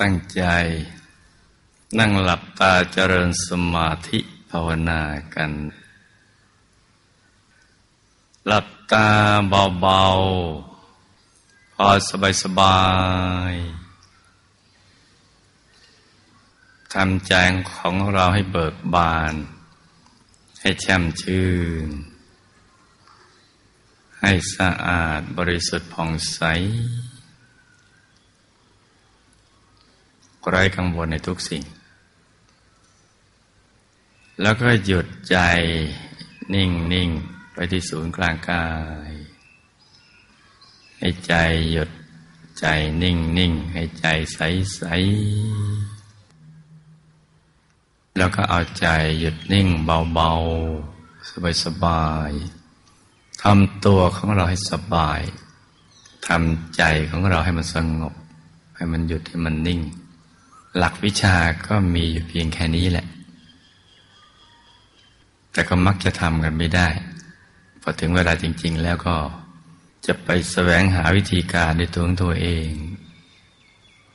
ตั้งใจ นั่งหลับตาเจริญสมาธิภาวนากัน หลับตาเบาๆ พอสบายๆทำใจของเราให้เบิกบาน ให้แช่มชื่น ให้สะอาดบริสุทธิ์ผ่องใส ไร้กังวลในทุกสิ่ง แล้วก็หยุดใจนิ่งนิ่งไปที่ศูนย์กลางกาย ให้ใจหยุดใจนิ่งนิ่งให้ใจใสใสแล้วก็เอาใจหยุดนิ่งเบาๆ สบายๆทำตัวของเราให้สบายทำใจของเราให้มันสงบ ให้มันหยุดให้มันนิ่ง หลักวิชาก็มีอยู่เพียงแค่นี้แหละ แต่ก็มักจะทำกันไม่ได้ พอถึงเวลาจริง ๆ แล้วก็จะไปแสวงหาวิธีการในตัวของตัวเอง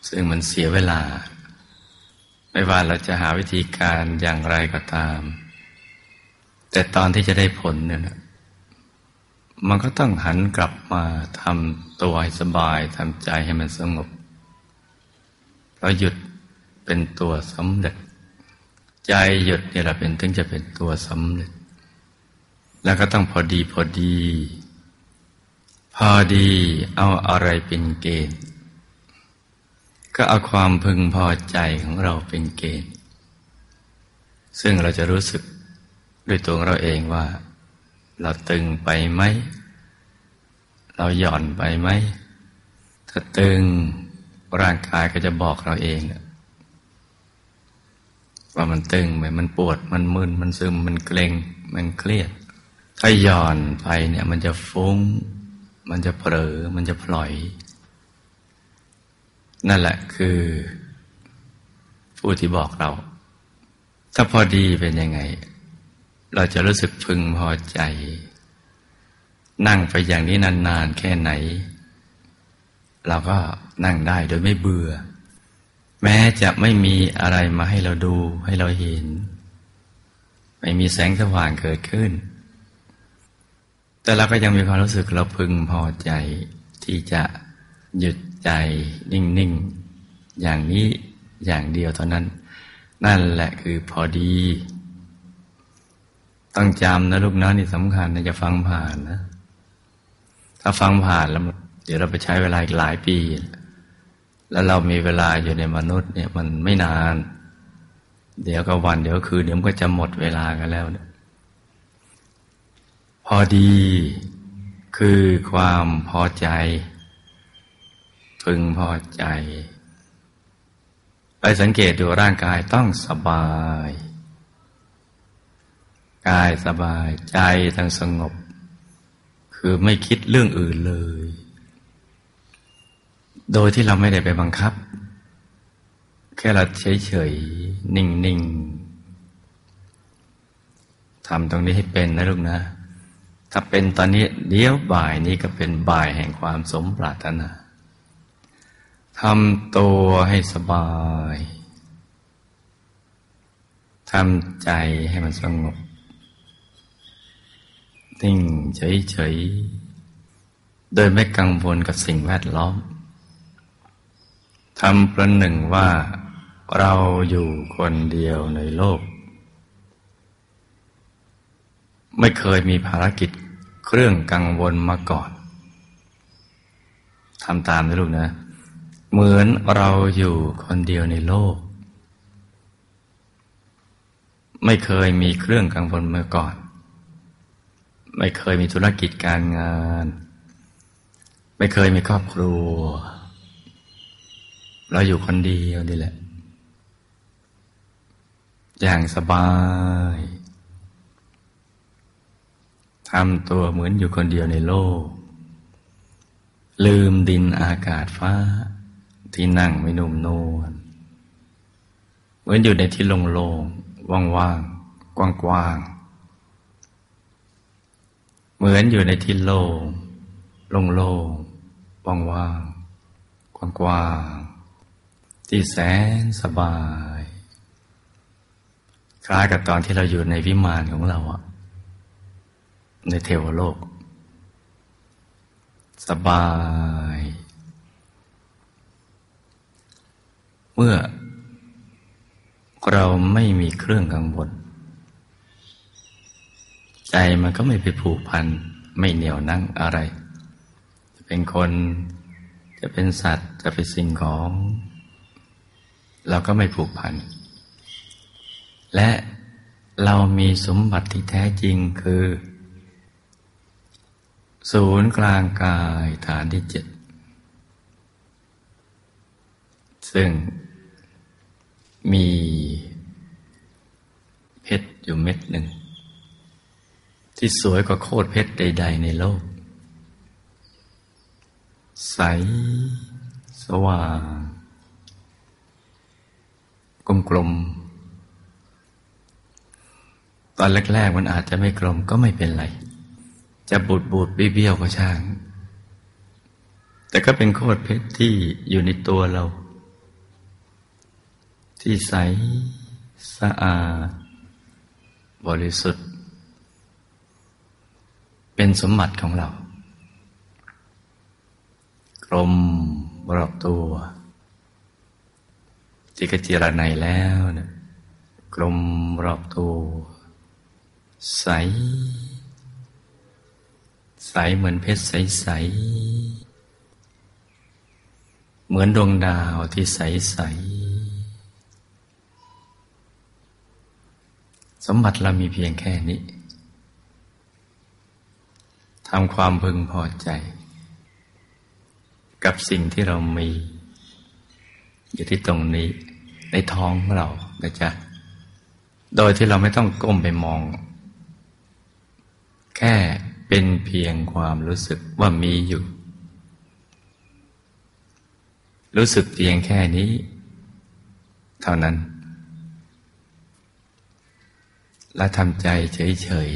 ซึ่งมันเสียเวลา ไม่ว่าเราจะหาวิธีการอย่างไรก็ตาม แต่ตอนที่จะได้ผลเนี่ยนะมันก็ต้องหันกลับมาทำตัวให้สบายทำใจให้มันสงบเราหยุด เป็นตัวสำเร็จ ใจหยุดนี่แหละเป็นถึงจะเป็นตัวสำเร็จ แล้วก็ต้องพอดีพอดี พอดีเอาอะไรเป็นเกณฑ์ ก็เอาความพึงพอใจของเราเป็นเกณฑ์ ซึ่งเราจะรู้สึกด้วยตัวเราเองว่า เราตึงไปไหม เราหย่อนไปไหมถ้าตึงร่างกายก็จะบอกเราเอง ว่ามันตึงไปมันปวดมันมึนมันซึมมันเกร็ง มันเครียด ถ้าย่อนไปเนี่ย มันจะฟุ้ง มันจะเผลอมันจะพลอย นั่นแหละคือ ผู้ที่บอกเรา ถ้าพอดีเป็นยังไง เราจะรู้สึกพึงพอใจ นั่งไปอย่างนี้นานๆแค่ไหน เราก็นั่งได้โดยไม่เบื่อ แม้จะไม่มีอะไรมาให้เราดูให้เราเห็น ไม่มีแสงสว่างเกิดขึ้น แต่เราก็ยังมีความรู้สึกเราพึงพอใจที่จะหยุดใจนิ่ง ๆ อย่างนี้อย่างเดียวเท่านั้น นั่นแหละคือพอดี ต้องจำนะลูกนะนี่สำคัญนะจะฟังผ่านนะ ถ้าฟังผ่านแล้ว เดี๋ยวเราไปใช้เวลาอีกหลายปี แล้วเรามีเวลาอยู่ในมนุษย์เนี่ยมันไม่นาน เดี๋ยวก็วันเดี๋ยวคืนเดี๋ยวก็จะหมดเวลากันแล้ว พอดีคือความพอใจ พึงพอใจ ไปสังเกตดูร่างกายต้องสบาย กายสบายใจทั้งสงบ คือไม่คิดเรื่องอื่นเลย โดยที่เราไม่ได้ไปบังคับ แค่เราเฉยๆ นิ่งๆทำตรงนี้ให้เป็นนะลูกนะ ถ้าเป็นตอนนี้เดี๋ยวบ่ายนี้ก็เป็นบ่ายแห่งความสมปรารถนาทำตัวให้สบายทำใจให้มันสงบนิ่งเฉยๆ โดยไม่กังวลกับสิ่งแวดล้อม ทำประหนึ่งว่าเราอยู่คนเดียวในโลก ไม่เคยมีภารกิจเครื่องกังวลมาก่อนทำตามนะลูกนะ เหมือนเราอยู่คนเดียวในโลก ไม่เคยมีเครื่องกังวลมาก่อน ไม่เคยมีธุรกิจการงาน ไม่เคยมีครอบครัว เราอยู่คนเดียวนี่แหละ อย่างสบายทำตัวเหมือนอยู่คนเดียวในโลก ลืมดินอากาศฟ้า ที่นั่งไม่นุ่มนวลเหมือนอยู่ในที่โล่งๆว่างๆ กว้างๆเหมือนอยู่ในที่โล่งโล่งๆว่างๆกว้างๆ ที่แสนสบาย คล้ายกับตอนที่เราอยู่ในวิมานของเราอะในเทวโลก สบาย เมื่อ เราไม่มีเครื่องกังวลใจมันก็ไม่ไปผูกพัน ไม่เหนียวนั่งอะไร จะเป็นคน จะเป็นสัตว์ จะเป็นสิ่งของ เราก็ไม่ผูกพัน และเรามีสมบัติที่แท้จริงคือ ศูนย์กลางกายฐานที่เจ็ดซึ่งมีเพชรอยู่เม็ดหนึ่ง ที่สวยกว่าโคตรเพชรใด ๆ ในโลก ใส สว่าง กลมๆ ตอนแรกๆ มันอาจจะไม่กลมก็ไม่เป็นไร จะบูดบูดเบี้ยวก็ช่าง แต่ก็เป็นโคตรเพชรที่อยู่ในตัวเรา ที่ใสสะอาดบริสุทธิ์ เป็นสมบัติของเรา กลมรอบตัว จิกจิระในแล้วนะกลมรอบตัว ใส ใสเหมือนเพชรใสใสเหมือนดวงดาวที่ใสใสสมบัติเรามีเพียงแค่นี้ทำความพึงพอใจ กับสิ่งที่เรามี อยู่ที่ตรงนี้ในท้องของเรานะจ๊ะโดยที่เราไม่ต้องก้มไปมอง แค่เป็นเพียงความรู้สึกว่ามีอยู่ รู้สึกเพียงแค่นี้ เท่านั้น และทำใจเฉย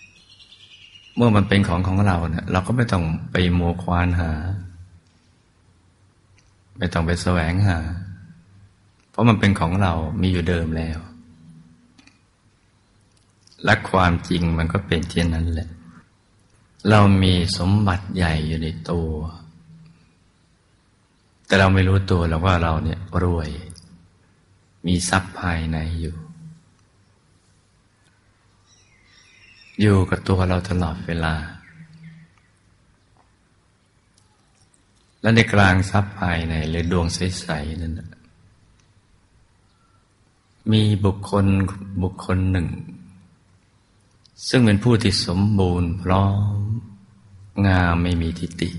ๆเมื่อมันเป็นของของเราเนี่ยเราก็ไม่ต้องไปมัวควานหา ไม่ต้องไปแสวงหา เพราะมันเป็นของเรามีอยู่เดิมแล้ว และความจริงมันก็เป็นเช่นนั้นแหละ เรามีสมบัติใหญ่อยู่ในตัว แต่เราไม่รู้ตัวแล้วว่าเราเนี่ยรวย มีทรัพย์ภายในอยู่ อยู่กับตัวเราตลอดเวลา และในกลางทรัพย์ภายในหรือดวงใสๆนั้นมีบุคคลบุคคลหนึ่ง ซึ่งเป็นผู้ที่สมบูรณ์พร้อม งามไม่มีทิฏฐิ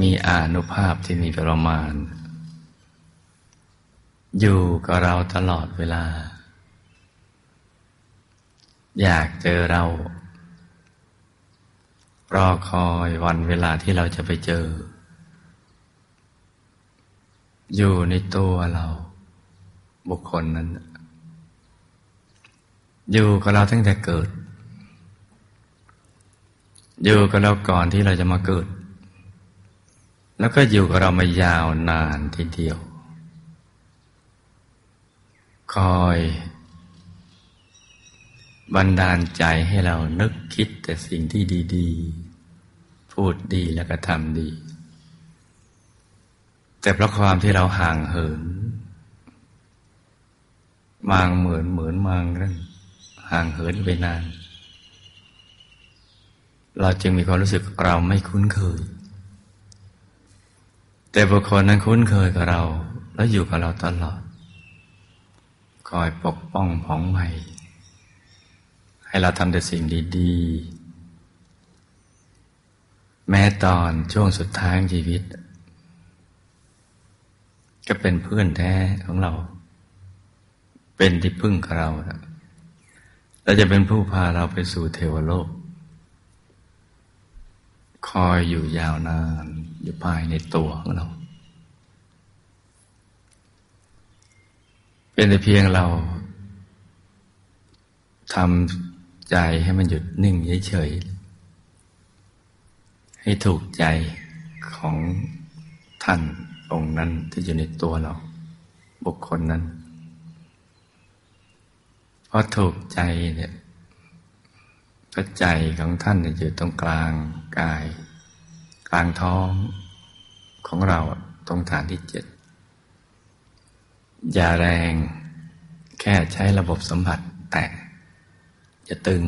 มีอานุภาพที่มีประมาณ อยู่กับเราตลอดเวลา อยากเจอเรา รอคอยวันเวลาที่เราจะไปเจอ อยู่ในตัวเรา บุคคลนั้น อยู่กับเราตั้งแต่เกิด อยู่กับเราก่อนที่เราจะมาเกิด แล้วก็อยู่กับเรามายาวนานทีเดียว คอยบันดาลใจให้เรานึกคิดแต่สิ่งที่ดี ๆ พูดดีแล้วก็ทำดี แต่เพราะความที่เราห่างเหินมางเหมือนเหมือนมางเรื่องห่างเหินไปนาน เราจึงมีความรู้สึกเราไม่คุ้นเคย แต่บุคคลนั้นคุ้นเคยกับเรา แล้วอยู่กับเราตลอด คอยปกป้องผ่องใหม่ให้เราทำแต่สิ่งดี ๆ แม้ตอนช่วงสุดท้ายชีวิต ก็เป็นเพื่อนแท้ของเรา เป็นที่พึ่งของเราเราจะเป็นผู้พาเราไปสู่เทวโลก คอยอยู่ยาวนานอยู่ภายในตัวของเรา เป็นแต่เพียงเราทำใจให้มันหยุดนิ่งเฉยๆ ให้ถูกใจของท่านองค์นั้นที่อยู่ในตัวเรา บุคคลนั้นเพราะถูกใจเนี่ยพระใจของท่านอยู่ตรงกลางกาย กลางท้องของเราตรงฐานที่เจ็ดอย่าแรงแค่ใช้ระบบสัมผัสแตะจะตึง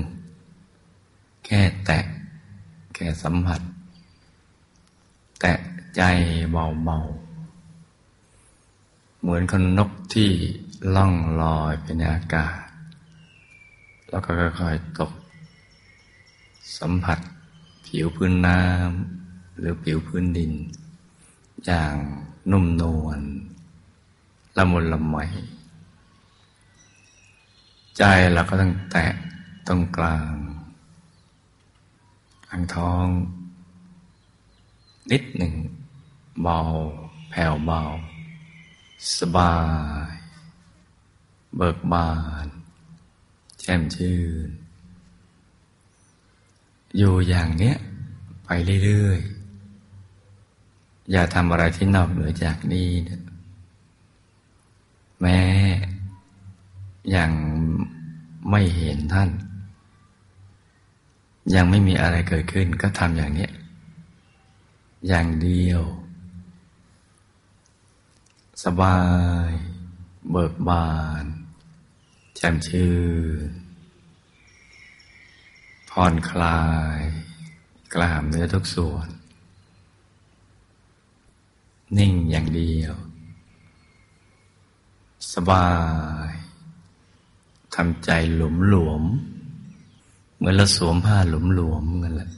แค่แตะ แค่สัมผัส แตะใจเบาๆ เหมือนคนนกที่ล่องลอยไปในอากาศ แล้วก็ค่อยๆตก สัมผัสผิวพื้นน้ำหรือผิวพื้นดิน อย่างนุ่มนวลละมุนละไมใจเราก็ต้องแตะตรงกลางทางท้อง นิดหนึ่งเบาแผ่วเบา สบาย เบิกบาน แจ่มชื่น อยู่อย่างเนี้ย ไปเรื่อยๆ อย่าทำอะไรที่นอกเหนือจากนี้นะแม้ยังไม่เห็นท่าน ยังไม่มีอะไรเกิดขึ้นก็ทำอย่างนี้ อย่างเดียว สบาย เบิกบานแจ่มชื่นผ่อนคลาย กล้ามเนื้อทุกส่วน นิ่งอย่างเดียว สบายทำใจหลุมหลวม เหมือนเราสวมผ้าหลุมหลวมกันแหละ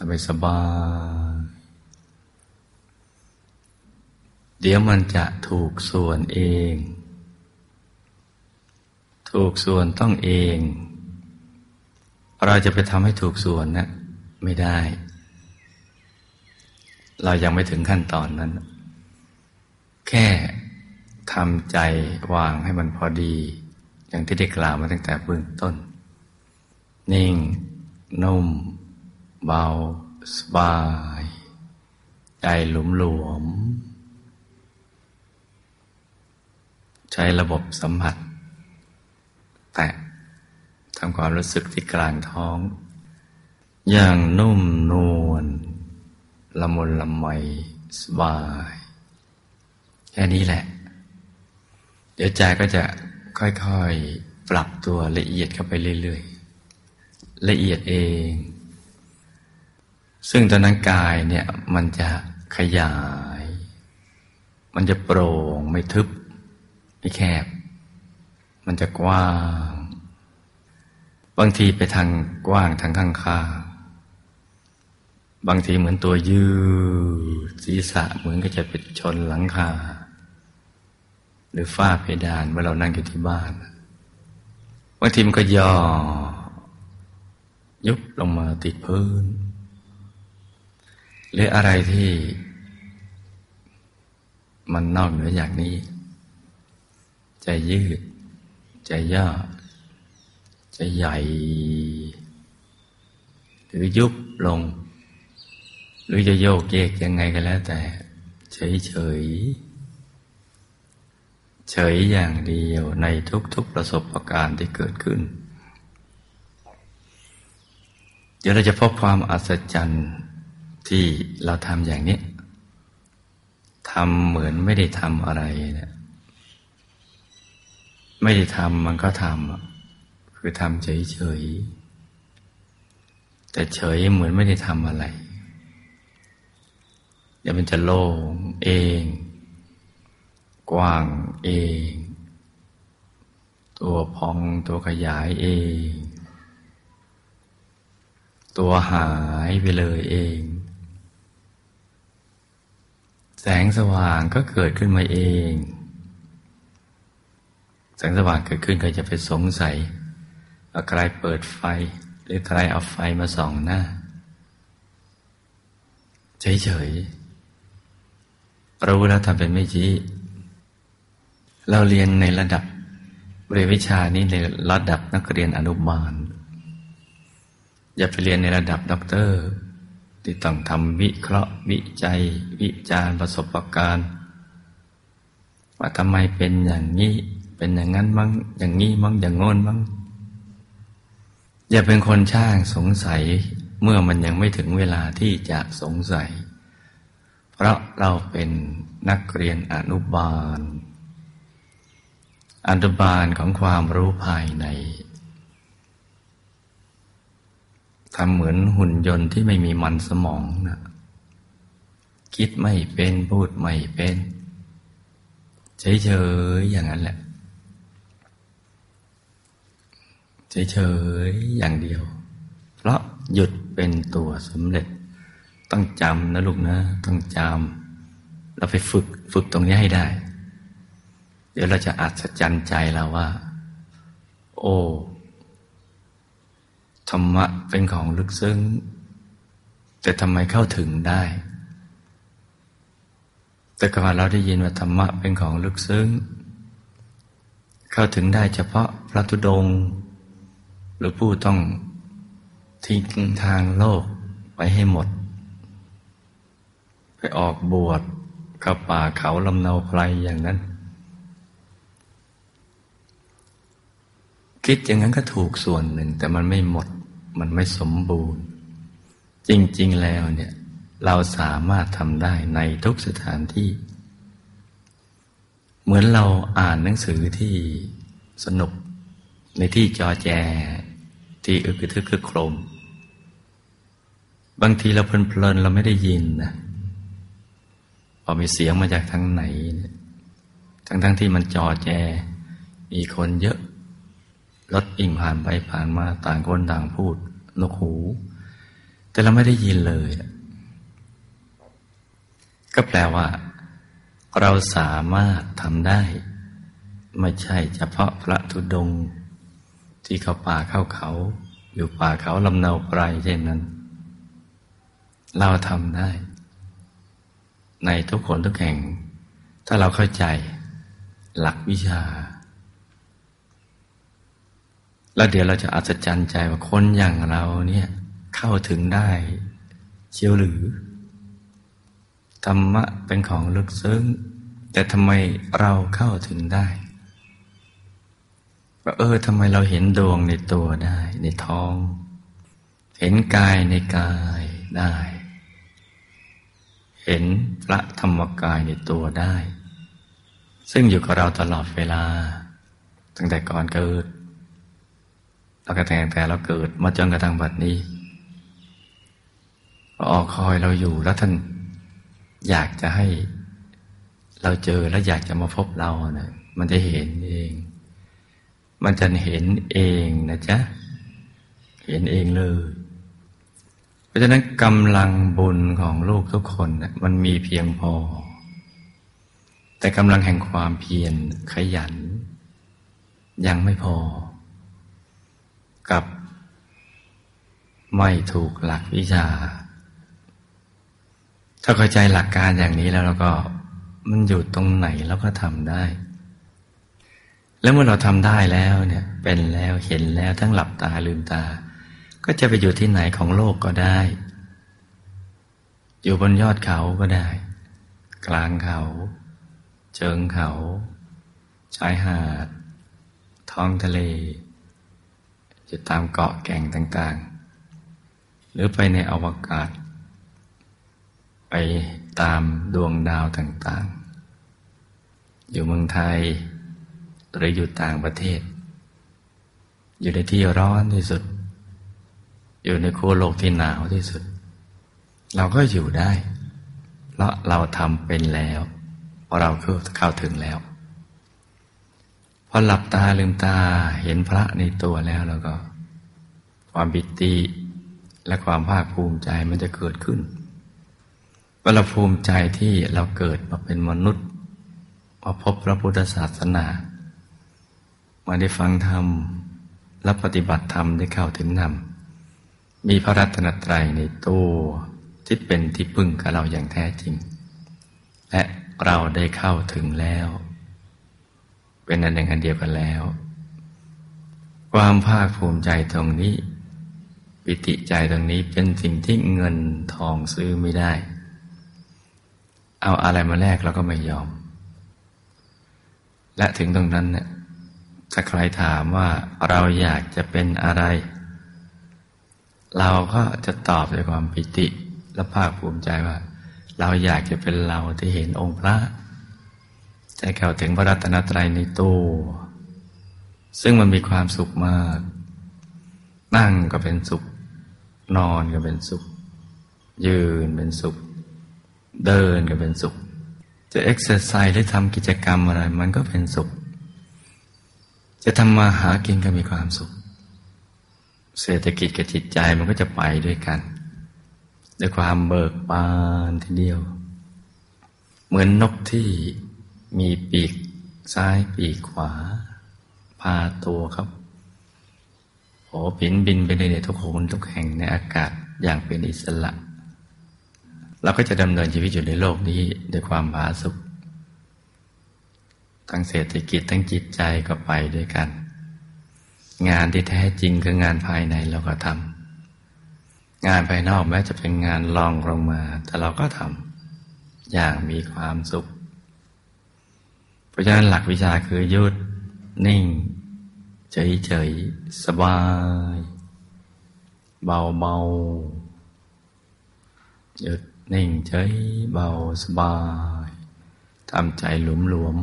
สบายสบายเดี๋ยวมันจะถูกส่วนเอง ถูกส่วนต้องเอง เราจะไปทำให้ถูกส่วนนะไม่ได้ เรายังไม่ถึงขั้นตอนนั้น แค่ทำใจวางให้มันพอดี อย่างที่ได้กล่าวมาตั้งแต่เบื้องต้น นิ่ง นุ่ม เบาสบาย ใจหลุมหลวม ใช้ระบบสัมผัส แตะทำความรู้สึกที่กลางท้อง อย่างนุ่มนวลละมุนละไมสบาย แค่นี้แหละ เดี๋ยวใจก็จะค่อยๆ ปรับตัวละเอียดเข้าไปเรื่อยๆ ละเอียดเอง ซึ่งตอนนั้นกายเนี่ยมันจะขยาย มันจะโปร่งไม่ทึบ ไม่แคบ มันจะกว้าง บางทีไปทางกว้างทางข้างข้างบางทีเหมือนตัวยืดศีรษะเหมือนก็จะไปชนหลังคา หรือฝ้าเพดานเมื่อเรานั่งอยู่ที่บ้านบางทีมันก็ย่อ ยุบลงมาติดพื้น หรืออะไรที่มันนอกเหนืออย่างนี้ จะยืด จะย่อ จะใหญ่ หรือยุบลง หรือจะโยกเยกยังไงก็แล้วแต่ เฉยๆเฉยอย่างเดียวในทุกๆประสบการณ์ที่เกิดขึ้น เดี๋ยวเราจะพบความอัศจรรย์ ที่เราทำอย่างนี้ทำเหมือนไม่ได้ทำอะไรเนี่ยไม่ได้ทำมันก็ทำคือทำเฉยๆแต่เฉยเหมือนไม่ได้ทำอะไรเดี๋ยวมันจะโล่งเอง กว้างเอง ตัวพองตัวขยายเอง ตัวหายไปเลยเอง แสงสว่างก็เกิดขึ้นมาเอง แสงสว่างเกิดขึ้นใครจะไปสงสัยว่าใครเปิดไฟ หรือใครเอาไฟมาส่องหน้า เฉยๆรู้แล้วทำเป็นไม่ชี้เราเรียนในระดับเรียนวิชานี้ในระดับนักเรียนอนุบาลอย่าไปเรียนในระดับด็อกเตอร์ ที่ต้องทำวิเคราะห์วิจัย วิจารประสบการณ์ ว่าทำไมเป็นอย่างนี้ เป็นอย่างนั้นมั้งอย่างนี้มั้งอย่างโน้นมั้งอย่าเป็นคนช่างสงสัยเมื่อมันยังไม่ถึงเวลาที่จะสงสัย เพราะเราเป็นนักเรียนอนุบาลอนุบาลของความรู้ภายใน ทำเหมือนหุ่นยนต์ที่ไม่มีมันสมองนะคิดไม่เป็นพูดไม่เป็น เฉยๆอย่างนั้นแหละ เฉยๆอย่างเดียว เพราะหยุดเป็นตัวสำเร็จ ต้องจำนะลูกนะ ต้องจำเราไปฝึกฝึกตรงนี้ให้ได้ เดี๋ยวเราจะอัศจรรย์ใจเราว่า โอ้ ธรรมะเป็นของลึกซึ้ง แต่ทำไมเข้าถึงได้ แต่ก่อนเราได้ยินว่าธรรมะเป็นของลึกซึ้ง เข้าถึงได้เฉพาะพระธุดงค์หรือผู้ต้องทิ้งทางโลกไปให้หมด ไปออกบวชกับป่าเขาลำเนาไพรอย่างนั้น คิดอย่างนั้นก็ถูกส่วนหนึ่งแต่มันไม่หมด มันไม่สมบูรณ์ จริง ๆ แล้วเนี่ย เราสามารถทำได้ในทุกสถานที่ เหมือนเราอ่านหนังสือที่สนุก ในที่จอแจ ที่อึกทึกคึกโครม บางทีเราเพลินๆเราไม่ได้ยินนะพอมีเสียงมาจากทางไหนเนี่ยทั้งๆทที่มันจอแจ มีคนเยอะรถอิ่งผ่านไปผ่านมาต่างคนต่างพูด นกหู แต่เราไม่ได้ยินเลย ก็แปลว่า เราสามารถทำได้ ไม่ใช่เฉพาะพระธุดง ที่เขาป่าเข้าเขา อยู่ป่าเขาลำเนาไพรเช่นนั้น เราทำได้ ในทุกคนทุกแห่ง ถ้าเราเข้าใจหลักวิชา แล้วเดี๋ยวเราจะอัศจรรย์ใจว่าคนอย่างเราเนี่ย เข้าถึงได้เชียวหรือ ธรรมะเป็นของลึกซึ้ง แต่ทำไมเราเข้าถึงได้ว่าเออทำไมเราเห็นดวงในตัวได้ ในท้อง เห็นกายในกายได้ เห็นพระธรรมกายในตัวได้ ซึ่งอยู่กับเราตลอดเวลา ตั้งแต่ก่อนเกิด แล้วก็แต่แต่เราเกิดมาจนกระทั่งบัดนี้ออกคอยเราอยู่แล้วท่านอยากจะให้เราเจอแล้วอยากจะมาพบเราเนะี่ยมันจะเห็นเอง มันจะเห็นเองนะจ๊ะ เห็นเองเลย เพราะฉะนั้นกำลังบุญของลูกทุกคนนะมันมีเพียงพอ แต่กำลังแห่งความเพียรขยัน ยังไม่พอกับ ไม่ถูกหลักวิชา ถ้าเข้าใจหลักการอย่างนี้แล้วเราก็มันอยู่ตรงไหนเราก็ทำได้ แล้วเมื่อเราทำได้แล้วเนี่ย เป็นแล้วเห็นแล้วทั้งหลับตาลืมตา ก็จะไปอยู่ที่ไหนของโลกก็ได้ อยู่บนยอดเขาก็ได้ กลางเขา เชิงเขา ชายหาด ท้องทะเล จะตามเกาะแก่งต่างๆ หรือไปในอวกาศ ไปตามดวงดาวต่างๆ อยู่เมืองไทย หรืออยู่ต่างประเทศ อยู่ในที่ร้อนที่สุด อยู่ในโคโลกที่หนาวที่สุด เราก็อยู่ได้ เพราะเราทำเป็นแล้วเพราะเราเข้าถึงแล้วพอหลับตาลืมตาเห็นพระในตัวแล้วแล้วก็ ความบิติ และความภาคภูมิใจมันจะเกิดขึ้นว่าเราภูมิใจที่เราเกิดมาเป็นมนุษย์มาพบพระพุทธศาสนา มาได้ฟังธรรมและปฏิบัติธรรมได้เข้าถึงธรรมมีพระรัตนตรัยในตัวที่เป็นที่พึ่งกับเราอย่างแท้จริง และเราได้เข้าถึงแล้ว เป็นอันหนึ่งอันเดียวกันแล้ว ความภาคภูมิใจตรงนี้ ปิติใจตรงนี้เป็นสิ่งที่เงินทองซื้อไม่ได้ เอาอะไรมาแลกเราก็ไม่ยอม และถึงตรงนั้นเนี่ยถ้าใครถามว่าเราอยากจะเป็นอะไร เราก็จะตอบด้วยความปิติและภาคภูมิใจว่า เราอยากจะเป็นเราที่เห็นองค์พระใจเข้าถึงพระรัตนตรัยในตัวซึ่งมันมีความสุขมาก นั่งก็เป็นสุข นอนก็เป็นสุข ยืนเป็นสุข เดินก็เป็นสุข จะเอ็กซ์ไซส์หรือทำกิจกรรมอะไร มันก็เป็นสุข จะทำมาหากินก็มีความสุข เศรษฐกิจกับจิตใจมันก็จะไปด้วยกันด้วยความเบิกบานทีเดียว เหมือนนกที่มีปีกซ้ายปีกขวา พาตัวครับ โผบินบินไปในทุกโคนทุกแห่งในอากาศอย่างเป็นอิสระ เราก็จะดำเนินชีวิตอยู่ในโลกนี้ด้วยความผาสุกทั้งเศรษฐกิจทั้งจิตใจก็ไปด้วยกัน งานที่แท้จริงคืองานภายในเราก็ทำงานภายนอกแม้จะเป็นงานลองลงมา แต่เราก็ทำอย่างมีความสุข เพราะฉะนั้นหลักวิชาคือยุดนิ่ง เฉยๆ สบาย เบาๆหยุดนิ่งเฉยเบาสบายทำใจหลุมหลวม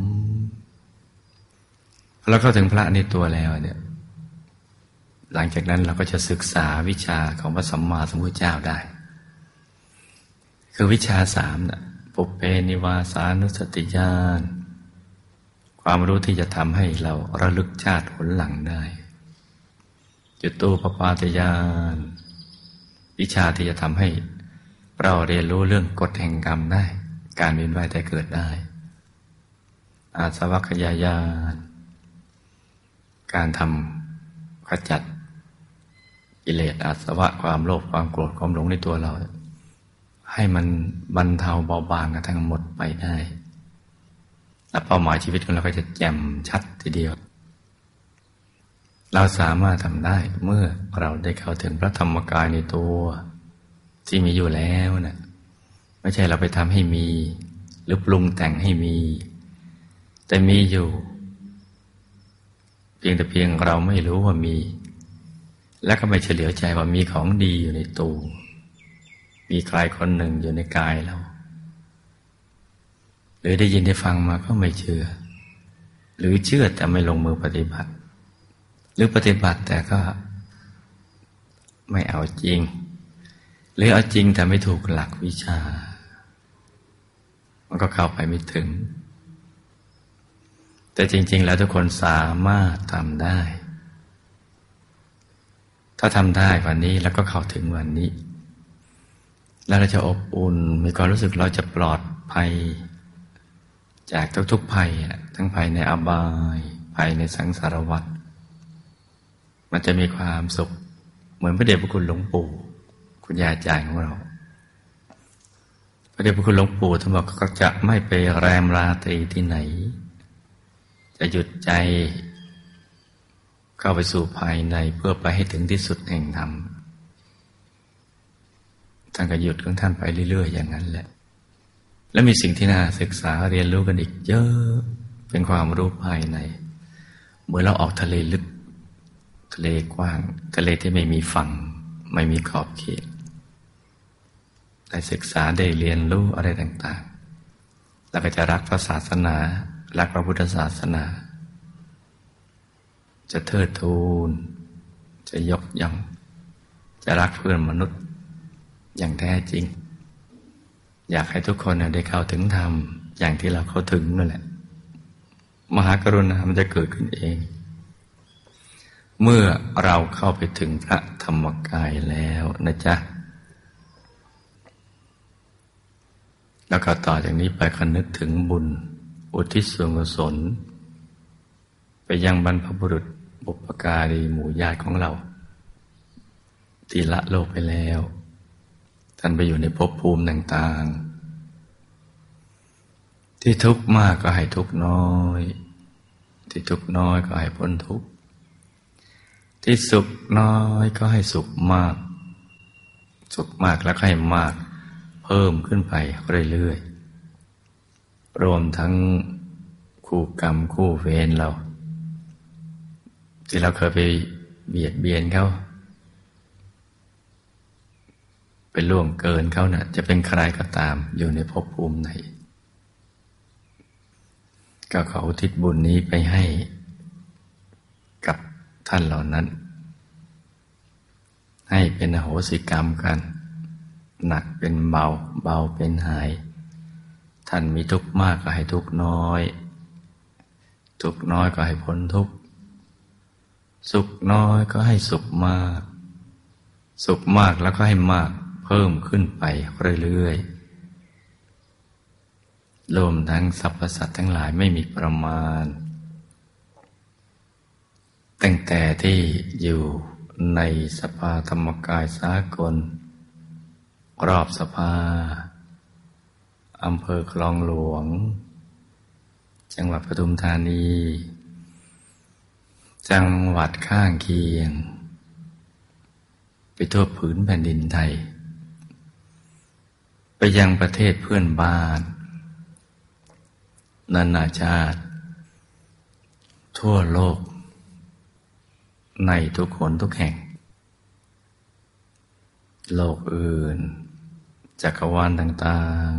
แล้วเข้าถึงพระในตัวแล้วเนี่ยหลังจากนั้นเราก็จะศึกษาวิชาของพระสัมมาสัมพุทธเจ้าได้ คือวิชาสามนะปุเพนิวาสานุสติญาณ ความรู้ที่จะทำให้เราระลึกชาติผลหลังได้ จุตูปปาตยานวิชาที่จะทำให้เราเรียนรู้เรื่องกฎแห่งกรรมได้ การเวียนว่ายแต่เกิดได้ อาสวัคยายานการทำขจัดกิเลสอาสวะความโลภความโกรธความหลงในตัวเรา ให้มันบรรเทาเบาบางกันทั้งหมดไปได้ และเป้าหมายชีวิตของเราก็จะแจ่มชัดทีเดียว เราสามารถทำได้เมื่อเราได้เข้าถึงพระธรรมกายในตัว ที่มีอยู่แล้วนะ่ะไม่ใช่เราไปทำให้มี หรือปรุงแต่งให้มี แต่มีอยู่ เพียงแต่เพียงเราไม่รู้ว่ามี และก็ไม่เฉลียวใจว่ามีของดีอยู่ในตัวมีใครคนหนึ่งอยู่ในกายเรา รือได้ยินได้ฟังมาก็ไม่เชื่อ หรือเชื่อแต่ไม่ลงมือปฏิบัติ หรือปฏิบัติแต่ก็ไม่เอาจริง หรือเอาจริงแต่ไม่ถูกหลักวิชา มันก็เข้าไปไม่ถึง แต่จริง ๆ แล้วทุกคนสามารถทำได้ ถ้าทำได้วันนี้แล้วก็เข้าถึงวันนี้ แล้วเราจะอบอุ่นมีความรู้สึกเราจะปลอดภัย จากทุกๆภัย ทั้งภัยในอบาย ภัยในสังสารวัฏมันจะมีความสุข เหมือนพระเดชพระคุณหลวงปู่ คุณยายจายของเรา พระเดชพระคุณหลวงปู่ท่านบอกก็จะไม่ไปแรมราตรีที่ไหน จะหยุดใจ เข้าไปสู่ภายในเพื่อไปให้ถึงที่สุดแห่งธรรมท่านก็หยุดของท่านไปเรื่อยๆอย่างนั้นแหละ และมีสิ่งที่น่าศึกษาเรียนรู้กันอีกเยอะ เป็นความรู้ภายในเมื่อเราออกทะเลลึก ทะเลกว้าง ทะเลที่ไม่มีฝั่ง ไม่มีขอบเขต ได้ศึกษาได้เรียนรู้อะไรต่างๆ แล้วก็จะรักพระศาสนา รักพระพุทธศาสนา จะเทิดทูน จะยกย่อง จะรักเพื่อนมนุษย์อย่างแท้จริง อยากให้ทุกคนได้เข้าถึงธรรม อย่างที่เราเข้าถึงนั่นแหละ มหากรุณามันจะเกิดขึ้นเอง เมื่อเราเข้าไปถึงพระธรรมกายแล้วนะจ๊ะ แล้วก็ต่อจากนี้ไปคนึกถึงบุญ อุทิศส่วนกุศล ไปยังบรรพบุรุษบุปการีหมู่ญาติของเรา ที่ละโลกไปแล้ว ท่านไปอยู่ในภพภูมิต่างๆ ที่ทุกข์มากก็ให้ทุกข์น้อย ที่ทุกข์น้อยก็ให้พ้นทุกข์ที่สุขน้อยก็ให้สุขมาก สุขมากแล้วก็ให้มาก เพิ่มขึ้นไปเรื่อยๆรวมทั้งคู่กรรมคู่เวรเรา ที่เราเคยไปเบียดเบียนเขา ไปล่วงเกินเขานะ่ะ จะเป็นใครก็ตามอยู่ในภพภูมิไหน ก็เขาทิศบุญนี้ไปให้กับท่านเหล่านั้น ให้เป็นโหสิกรรมกัน หนักเป็นเบา เบาเป็นหาย ท่านมีทุกข์มากก็ให้ทุกข์น้อย ทุกข์น้อยก็ให้พ้นทุกข์สุขน้อยก็ให้สุขมาก สุขมากแล้วก็ให้มาก เพิ่มขึ้นไปเรื่อยๆรวมทั้งสรรพสัตว์ทั้งหลายไม่มีประมาณ ตั้งแต่ที่อยู่ในสภาธรรมกายสากล รอบสภาอำเภอคลองหลวง จังหวัดปทุมธานี จังหวัดข้างเคียง ไปทั่วผืนแผ่นดินไทย ไปยังประเทศเพื่อนบ้าน นานาชาติ ทั่วโลก ในทุกคนทุกแห่ง โลกอื่น จักรวาลต่างๆ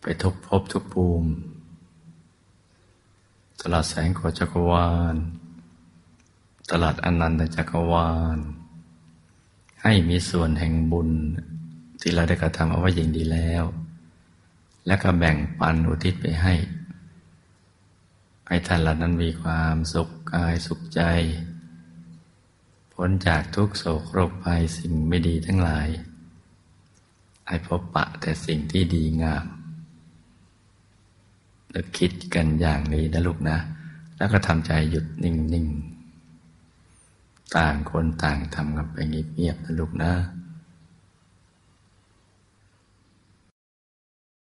ไปทุกภพทุกภูมิตลาดแสงของจักรวาล ตลาดอนันตจักรวาล ให้มีส่วนแห่งบุญที่เราได้กระทำเอาไว้อย่างดีแล้ว และก็แบ่งปันอุทิศไปให้ให้ท่านเหล่านั้นมีความสุขกายสุขใจ พ้นจากทุกโศกโรคภัยสิ่งไม่ดีทั้งหลายให้พบปะแต่สิ่งที่ดีงามแล้วคิดกันอย่างนี้นะลูกนะ แล้วก็ทำใจหยุดนิ่งๆ ต่างคนต่างทำกันไปเงียบๆนะลูกนะ